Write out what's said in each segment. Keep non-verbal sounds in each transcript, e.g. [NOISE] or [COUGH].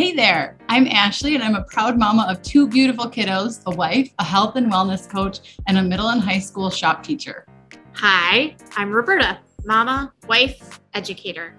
Hey there, I'm Ashley, and I'm a proud mama of two beautiful kiddos a wife, a health and wellness coach, and a middle and high school shop teacher. Hi, I'm Roberta, mama, wife, educator.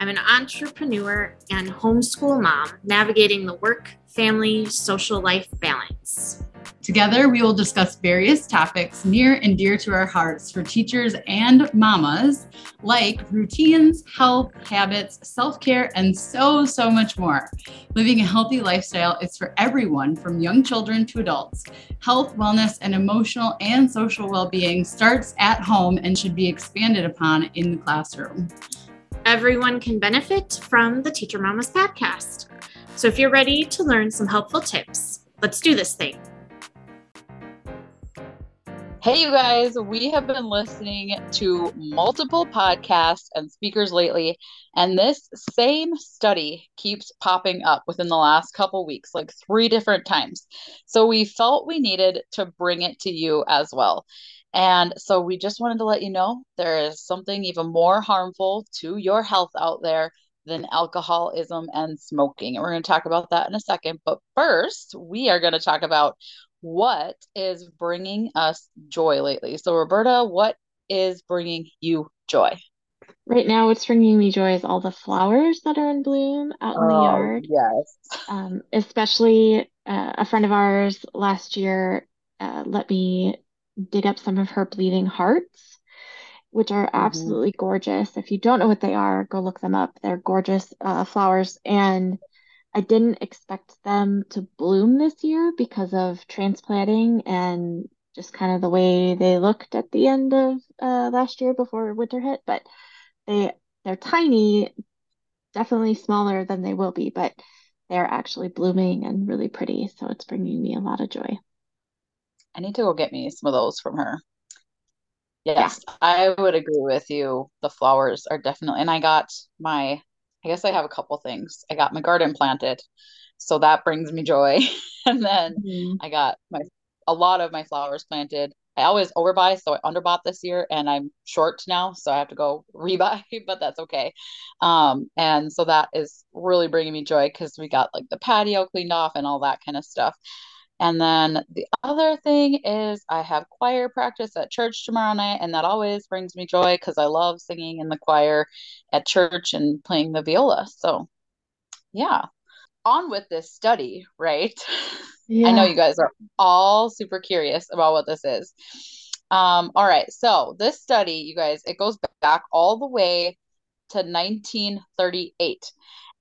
I'm an entrepreneur and homeschool mom navigating the work, family, social life balance. Together, we will discuss various topics near and dear to our hearts for teachers and mamas, like routines, health, habits, self care, and so, so much more. Living a healthy lifestyle is for everyone from young children to adults. Health, wellness, and emotional and social well being starts at home and should be expanded upon in the classroom. Everyone can benefit from the Teacher Mamas podcast. So if you're ready to learn some helpful tips, let's do this thing. Hey, you guys, we have been listening to multiple podcasts and speakers lately, and this same study keeps popping up within the last couple weeks, like three different times. So we felt we needed to bring it to you as well. And so we just wanted to let you know there is something even more harmful to your health out there than alcoholism and smoking. And we're going to talk about that in a second. But first, we are going to talk about what is bringing us joy lately. So, Roberta, what is bringing you joy? Right now, what's bringing me joy is all the flowers that are in bloom out in the Oh, yard. yes. Um, especially uh, a friend of ours last year uh, let me dig up some of her bleeding hearts, which are hmm absolutely gorgeous. If you don't know what they are, go look them up. They're gorgeous uh, flowers, and I didn't expect them to bloom this year because of transplanting and just kind of the way they looked at the end of uh, last year before winter hit. But they they're tiny, definitely smaller than they will be, but they're actually blooming and really pretty. So it's bringing me a lot of joy. I need to go get me some of those from her. Yeah. Yes, I would agree with you. The flowers are definitely, and I got my, I guess I have a couple things. I got my garden planted, so that brings me joy. [LAUGHS] And then Mhm. I got my a lot of my flowers planted. I always overbuy, so I underbought this year and I'm short now, so I have to go [LAUGHS] rebuy, but that's okay. Um, and so that is really bringing me joy because we got like the patio cleaned off and all that kind of stuff. And then the other thing is I have choir practice at church tomorrow night, and that always brings me joy because I love singing in the choir at church and playing the viola. So, yeah, on with this study, right? I know you guys are all super curious about what this is. Um, all right, so this study, you guys, it goes back all the way to 1938.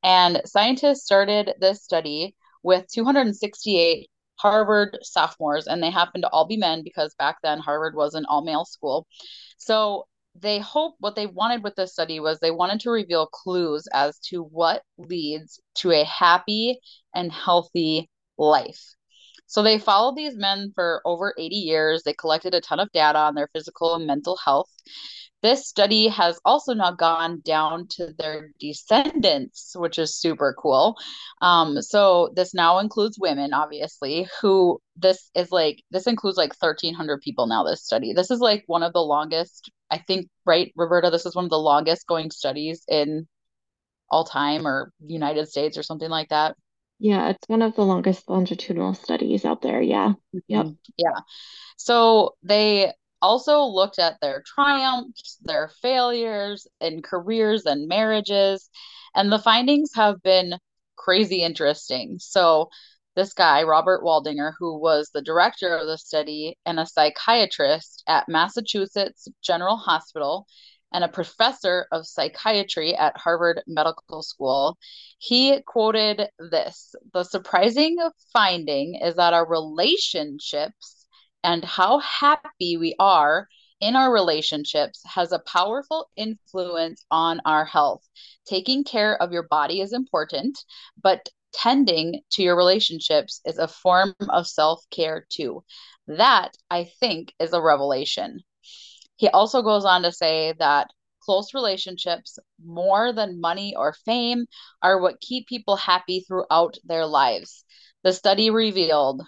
And scientists started this study with 268 Harvard sophomores, and they happened to all be men because back then Harvard was an all male school. So they hope what they wanted with this study was they wanted to reveal clues as to what leads to a happy and healthy life. So they followed these men for over 80 years. They collected a ton of data on their physical and mental health. This study has also now gone down to their descendants, which is super cool. Um, so this now includes women, obviously, who this is like, this includes like 1,300 people now, this study. This is like one of the longest, I think, right, Roberta, this is one of the longest going studies in all time or United States or something like that. Yeah, it's one of the longest longitudinal studies out there. Yeah. Yep. Mhm. Yeah. So they also looked at their triumphs, their failures in careers and marriages, and the findings have been crazy interesting. So this guy, Robert Waldinger, who was the director of the study and a psychiatrist at Massachusetts General Hospital and a professor of psychiatry at Harvard Medical School, he quoted this The surprising finding is that our relationships and how happy we are in our relationships has a powerful influence on our health. Taking care of your body is important, but tending to your relationships is a form of self care too. That, I think, is a revelation. He also goes on to say that close relationships, more than money or fame, are what keep people happy throughout their lives. The study revealed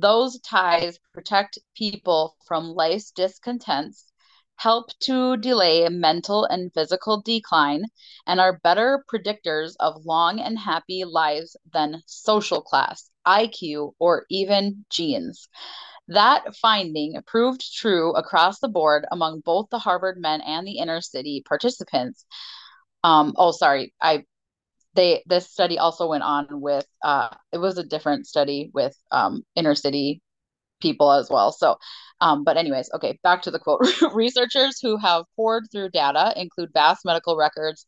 those ties protect people from life's discontents. help to delay mental and physical decline, and are better predictors of long and happy lives than social class, IQ, or even genes. That finding proved true across the board among both the Harvard men and the inner city participants. Um, oh, sorry, I they this study also went on with uh, it was a different study with um, inner city people as well. So, um, but anyways, okay, back to the quote. [LAUGHS] Researchers who have poured through data include vast medical records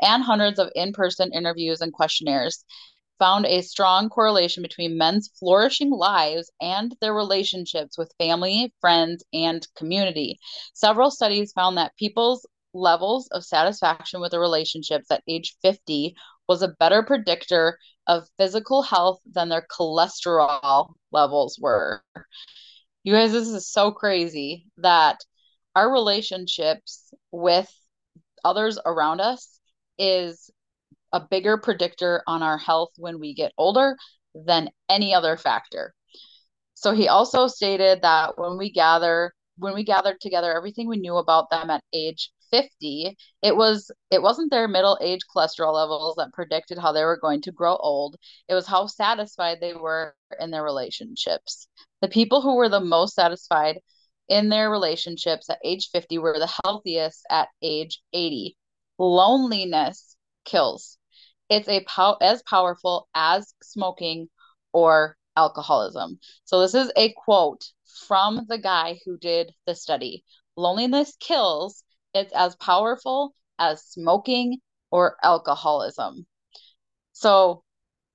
and hundreds of in-person interviews and questionnaires found a strong correlation between men's flourishing lives and their relationships with family, friends, and community. Several studies found that people's levels of satisfaction with their relationships at age 50 was a better predictor of physical health than their cholesterol levels were. You guys, this is so crazy that our relationships with others around us is a bigger predictor on our health when we get older than any other factor. So he also stated that when we gather when we gathered together everything we knew about them at age 50 it was it wasn't their middle age cholesterol levels that predicted how they were going to grow old. It was how satisfied they were in their relationships. The people who were the most satisfied in their relationships at age 50 were the healthiest at age 80 loneliness kills. It's a pow- as powerful as smoking or alcoholism. So this is a quote from the guy who did the study. Loneliness kills it's as powerful as smoking or alcoholism. So,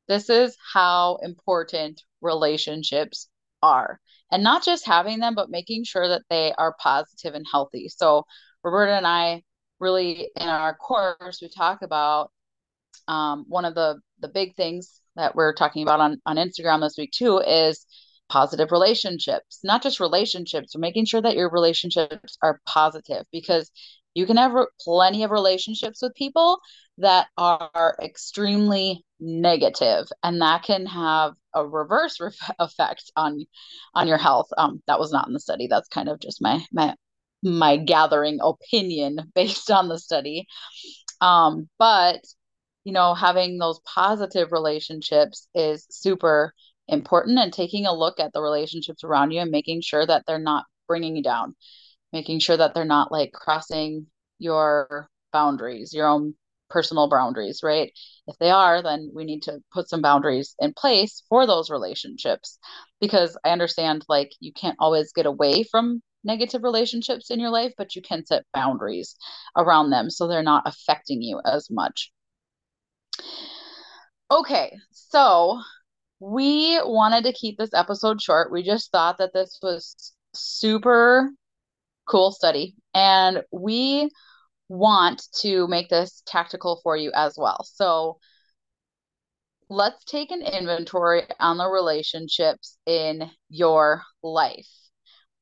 this is how important relationships are. And not just having them, but making sure that they are positive and healthy. So, Roberta and I really, in our course, we talk about um, one of the, the big things that we're talking about on, on Instagram this week, too, is positive relationships, not just relationships, making sure that your relationships are positive because you can have plenty of relationships with people that are extremely negative and that can have a reverse re- [LAUGHS] effect on on your health. Um that was not in the study. That's kind of just my my my gathering opinion [LAUGHS] based on the study. Um but you know having those positive relationships is super important and taking a look at the relationships around you and making sure that they're not bringing you down. Making sure that they're not like crossing your boundaries your own personal boundaries right? If they are then we need to put some boundaries in place for those relationships because i understand like you can't always get away from negative relationships in your life but you can set boundaries around them so they're not affecting you as much. Okay so we wanted to keep this episode short. We just thought that this was super cool study and we want to make this tactical for you as well. So let's take an inventory on the relationships in your life.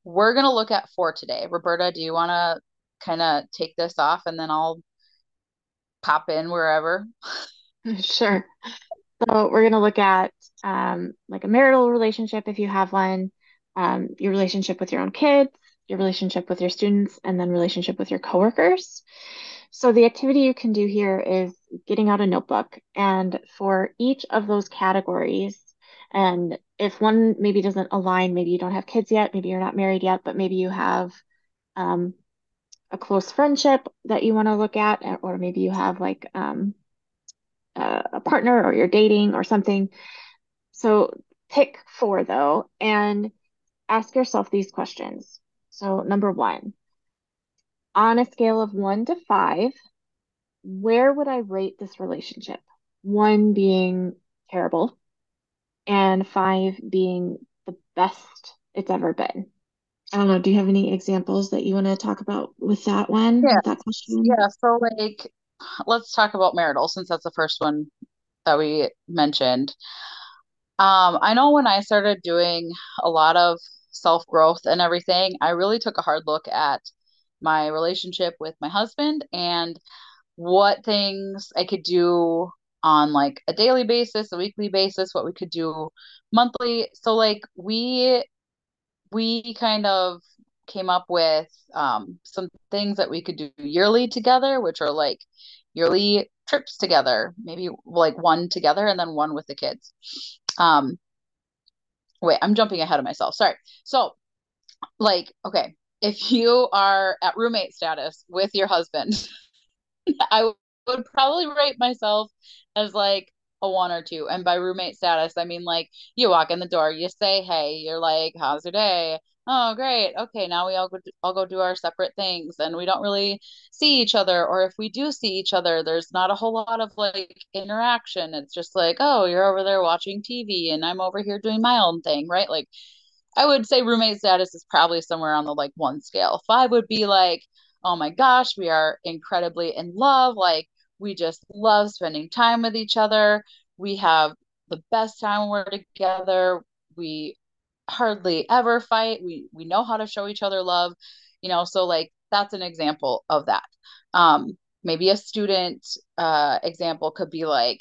We're going to look at four today. Roberta, do you want to kind of take this off and then I'll pop in wherever? [LAUGHS] Sure. So we're going to look at um, like a marital relationship if you have one, um, your relationship with your own kids, your relationship with your students, and then relationship with your coworkers. So the activity you can do here is getting out a notebook, and for each of those categories, and if one maybe doesn't align, maybe you don't have kids yet, maybe you're not married yet, but maybe you have um, a close friendship that you want to look at, or maybe you have like um, a partner or you're dating or something. So pick four though and ask yourself these questions. So, number one, on a scale of one to five, where would I rate this relationship? One being terrible, and five being the best it's ever been. I don't know. Do you have any examples that you want to talk about with that one? Yeah. With that question? Yeah. So, like, let's talk about marital since that's the first one that we mentioned. Um, I know when I started doing a lot of self growth and everything, I really took a hard look at my relationship with my husband and what things I could do on like a daily basis, a weekly basis, what we could do monthly. So like we we kind of came up with um, some things that we could do yearly together, which are like yearly trips together, maybe like one together and then one with the kids. Um, wait, I'm jumping ahead of myself. Sorry. So, like, okay, if you are at roommate status with your husband, [LAUGHS] I would probably rate myself as like a one or two. And by roommate status, I mean like you walk in the door, you say, hey, you're like, how's your day? Oh, great. Okay, now we all go all go do our separate things and we don't really see each other. Or if we do see each other, there's not a whole lot of like interaction. It's just like, oh, you're over there watching TV and I'm over here doing my own thing, right? Like I would say roommate status is probably somewhere on the like one scale. Five would be like, oh my gosh, we are incredibly in love. Like we just love spending time with each other. We have the best time when we're together. We hardly ever fight. We we know how to show each other love. You know, so like that's an example of that. Um, maybe a student uh, example could be like,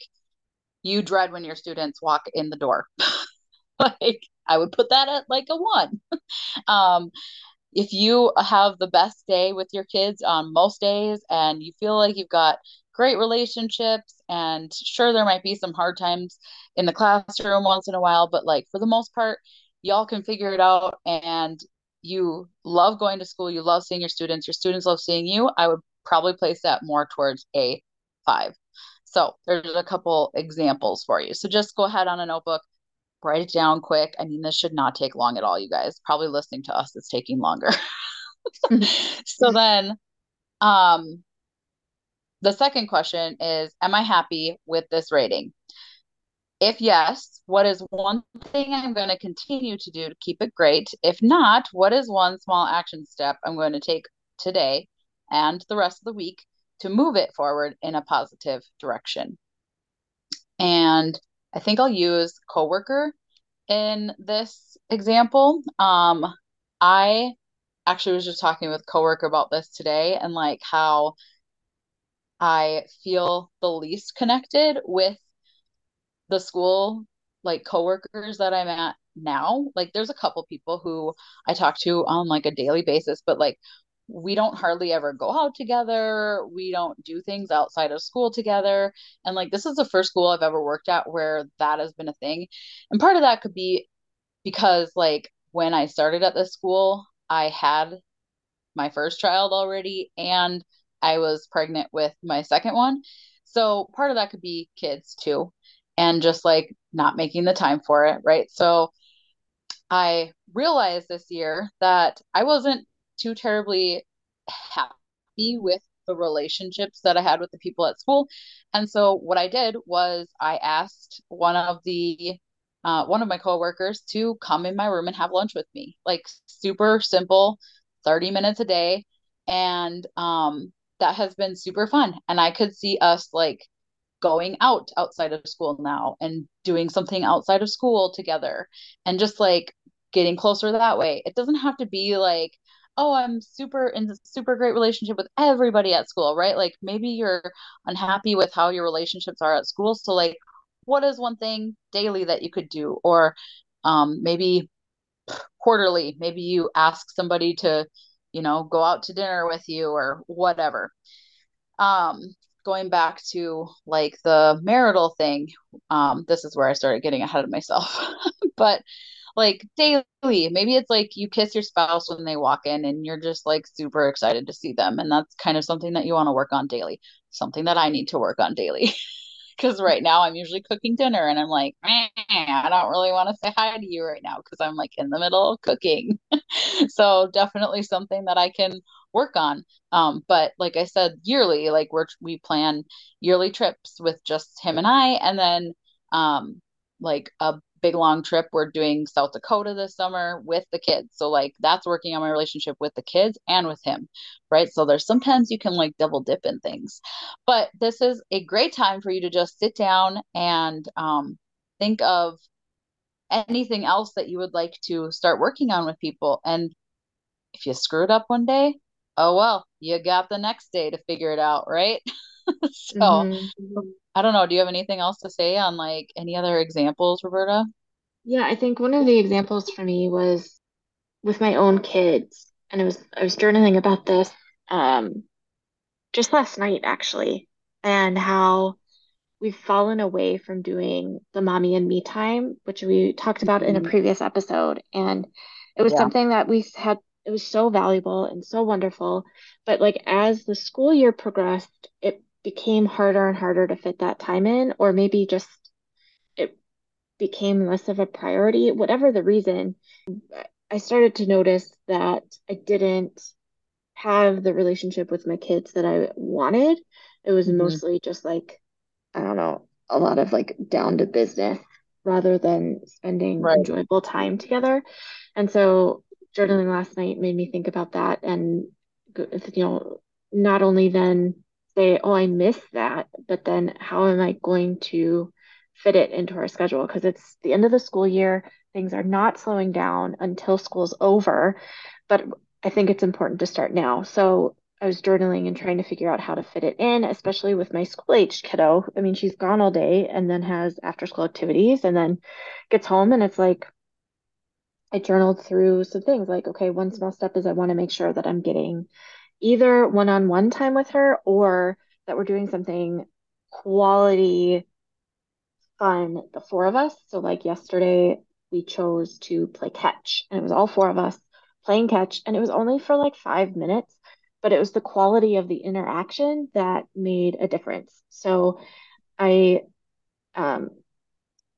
you dread when your students walk in the door. [LAUGHS] like I would put that at like a one. [LAUGHS] um, if you have the best day with your kids on most days and you feel like you've got great relationships and sure there might be some hard times in the classroom once in a while but like for the most part y'all can figure it out and you love going to school you love seeing your students your students love seeing you i would probably place that more towards a five. So there's a couple examples for you. So just go ahead on a notebook write it down quick. I mean this should not take long at all you guys. Probably listening to us it's taking longer. [LAUGHS] So [LAUGHS] then um the second question is Am I happy with this rating? If yes, what is one thing I'm going to continue to do to keep it great? If not, what is one small action step I'm going to take today and the rest of the week to move it forward in a positive direction? And I think I'll use coworker in this example. Um, I actually was just talking with coworker about this today and like how I feel the least connected with the school like coworkers that I'm at now. Like there's a couple people who I talk to on like a daily basis, but like we don't hardly ever go out together. We don't do things outside of school together. And like this is the first school I've ever worked at where that has been a thing. And part of that could be because like when I started at this school, I had my first child already and I was pregnant with my second one. So part of that could be kids too, and just like not making the time for it. Right. So I realized this year that I wasn't too terribly happy with the relationships that I had with the people at school. And so what I did was I asked one of the uh, one of my coworkers to come in my room and have lunch with me. Like super simple, 30 minutes a day. And um, that has been super fun. And I could see us like going out outside of school now and doing something outside of school together and just like getting closer that way. It doesn't have to be like, oh, I'm super in a super great relationship with everybody at school, right? Like maybe you're unhappy with how your relationships are at school. So like what is one thing daily that you could do? Or um maybe quarterly, maybe you ask somebody to you know, go out to dinner with you or whatever. Um, going back to like the marital thing, um, this is where I started getting ahead of myself. [LAUGHS] but like daily, maybe it's like you kiss your spouse when they walk in and you're just like super excited to see them. And that's kind of something that you want to work on daily, something that I need to work on daily. [LAUGHS] because right now I'm usually cooking dinner and I'm like, I don't really want to say hi to you right now because I'm like in the middle of cooking. [LAUGHS] so definitely something that I can work on. Um, but like I said, yearly, like we're we plan yearly trips with just him and I, and then um, like a big long trip. We're doing South Dakota this summer with the kids. So like that's working on my relationship with the kids and with him, right? So there's sometimes you can like double dip in things. But this is a great time for you to just sit down and um, think of anything else that you would like to start working on with people. And if you screwed up one day, oh well, you got the next day to figure it out, right? [LAUGHS] so mm-hmm. I don't know. Do you have anything else to say on like any other examples, Roberta? Yeah, I think one of the examples for me was with my own kids. and it was I was journaling about this um, just last night actually, and how we've fallen away from doing the mommy and me time, which we talked about in a Mhm. previous episode, and it was Yeah. something that we had. It was so valuable and so wonderful, but like as the school year progressed, it became harder and harder to fit that time in, or maybe just it became less of a priority, whatever the reason. I started to notice that I didn't have the relationship with my kids that I wanted. It was Mhm. mostly just like, I don't know, a lot of like down to business rather than spending Right. enjoyable time together. And so journaling last night made me think about that and, you know, not only then say, oh, I miss that, but then how am I going to fit it into our schedule? Because it's the end of the school year. Things are not slowing down until school's over. But I think it's important to start now. So I was journaling and trying to figure out how to fit it in, especially with my school age kiddo. I mean, she's gone all day and then has after school activities and then gets home and it's like I journaled through some things like, okay, one small step is I want to make sure that I'm getting either one-on-one time with her or that we're doing something quality fun, the four of us. So like yesterday, we chose to play catch, and it was all four of us playing catch, and it was only for like five minutes, but it was the quality of the interaction that made a difference. So I um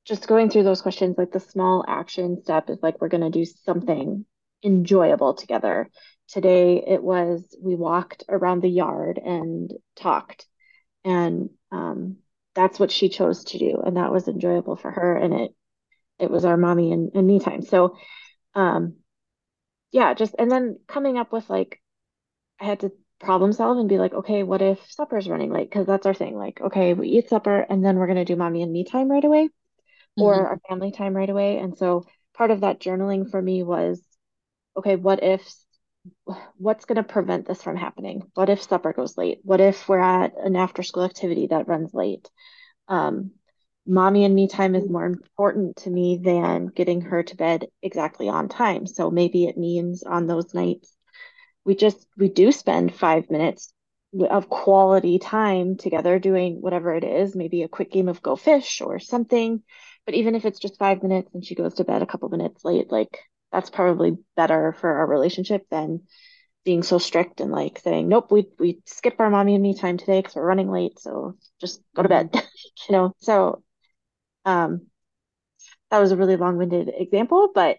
just going through those questions, like the small action step is like we're going to do something enjoyable together. Today it was we walked around the yard and talked, and um, that's what she chose to do, and that was enjoyable for her, and it it was our mommy and, and me time. So um, yeah, just and then coming up with like I had to problem solve and be like, okay, what if supper's running late? Because that's our thing. Like, okay, we eat supper and then we're gonna do mommy and me time right away or Mhm. our family time right away. And so part of that journaling for me was, okay, what if, what's going to prevent this from happening? What if supper goes late? What if we're at an after school activity that runs late? Um, mommy and me time is more important to me than getting her to bed exactly on time. So maybe it means on those nights we just we do spend five minutes of quality time together doing whatever it is, maybe a quick game of Go Fish or something. But even if it's just five minutes and she goes to bed a couple minutes late, like that's probably better for our relationship than being so strict and like saying, nope, we we skip our mommy and me time today because we're running late, so just go to bed. [LAUGHS] you know, so um that was a really long-winded example, but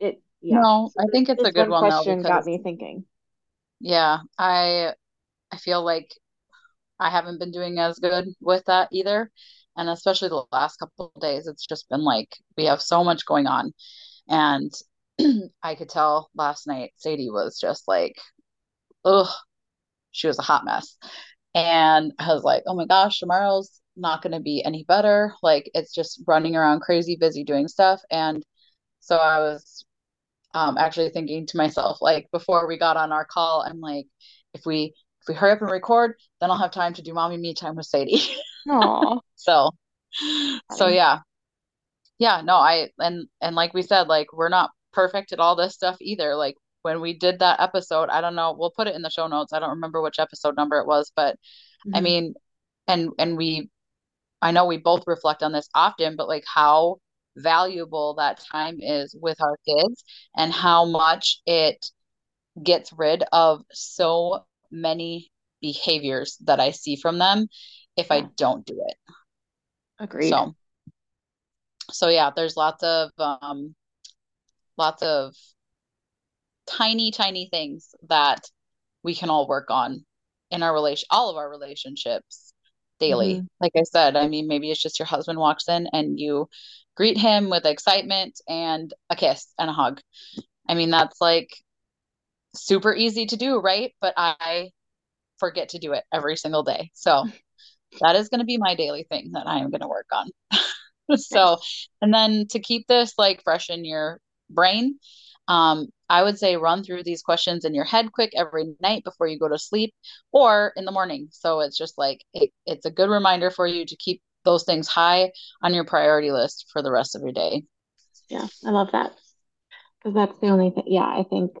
it yeah. No, So I think it's a good one one though question got me thinking. yeah, I I feel like I haven't been doing as good with that either. And especially the last couple of days, it's just been like we have so much going on. And [CLEARS THROAT] I could tell last night Sadie was just like, ugh, she was a hot mess. And I was like, oh my gosh, tomorrow's not going to be any better. Like it's just running around crazy, busy doing stuff. And so I was um, actually thinking to myself, like before we got on our call, I'm like, if we if we hurry up and record, then I'll have time to do mommy me time with Sadie. [LAUGHS] So so yeah. Yeah, no, I and and like we said, like we're not perfect at all this stuff either. Like when we did that episode, I don't know, we'll put it in the show notes. I don't remember which episode number it was, but I Mhm. mean, and and we I know we both reflect on this often, but like how valuable that time is with our kids and how much it gets rid of so many behaviors that I see from them if I don't do it. agreed. So, so yeah, there's lots of um lots of tiny tiny things that we can all work on in our relation all of our relationships daily. hmm Like I said, I mean maybe it's just your husband walks in and you greet him with excitement and a kiss and a hug. I mean that's like super easy to do, right? But I forget to do it every single day. So [LAUGHS] that is going to be my daily thing that I am going to work on. [LAUGHS] so, and then to keep this like fresh in your brain, um, I would say run through these questions in your head quick every night before you go to sleep or in the morning. So it's just like it, it's a good reminder for you to keep those things high on your priority list for the rest of your day. Yeah, I love that because that's the only thing. Yeah, I think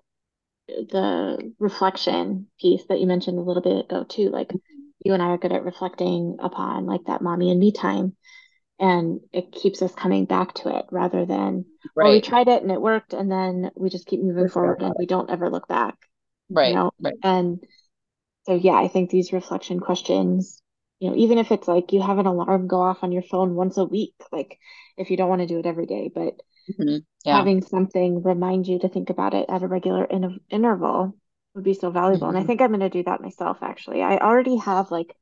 the reflection piece that you mentioned a little bit ago too. Like you and I are good at reflecting upon like that mommy and me time. And it keeps us coming back to it rather than, right. well, we tried it and it worked, and then we just keep moving forward and we don't ever look back. Right. You know? Right. And so yeah, I think these reflection questions, you know, even if it's like you have an alarm go off on your phone once a week, like if you don't want to do it every day, but mm-hmm. yeah. having something remind you to think about it at a regular in- interval would be so valuable. Mm-hmm. And I mm-hmm. think I'm going to do that myself, actually. I already have like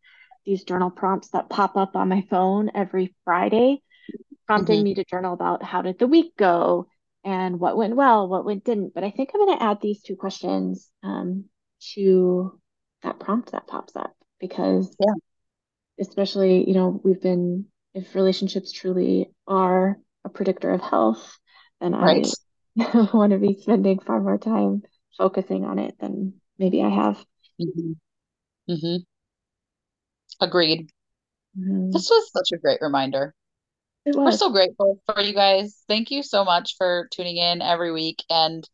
these journal prompts that pop up on my phone every Friday, prompting mm-hmm. me to journal about how did the week go and what went well, what went didn't. But I think I'm going to add these two questions um, to that prompt that pops up because, yeah, especially, you know, we've been, if relationships truly are a predictor of health, then right. I want to be spending far more time focusing on it than maybe I have. Mm-hmm. Mm-hmm. Agreed. Mm-hmm. This was such a great reminder. We're so grateful for you guys. Thank you so much for tuning in every week. And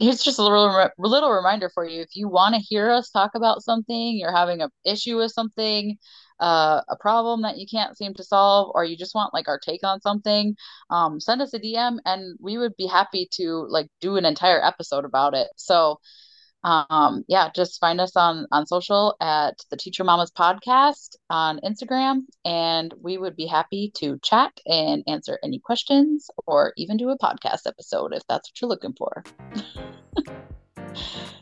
here's just a little little reminder for you. If you want to hear us talk about something, you're having an issue with something, uh, a problem that you can't seem to solve, or you just want like our take on something, um, send us a DM and we would be happy to like do an entire episode about it. So um, yeah, just find us on on social at the Teacher Mamas Podcast on Instagram, and we would be happy to chat and answer any questions or even do a podcast episode if that's what you're looking for. [LAUGHS]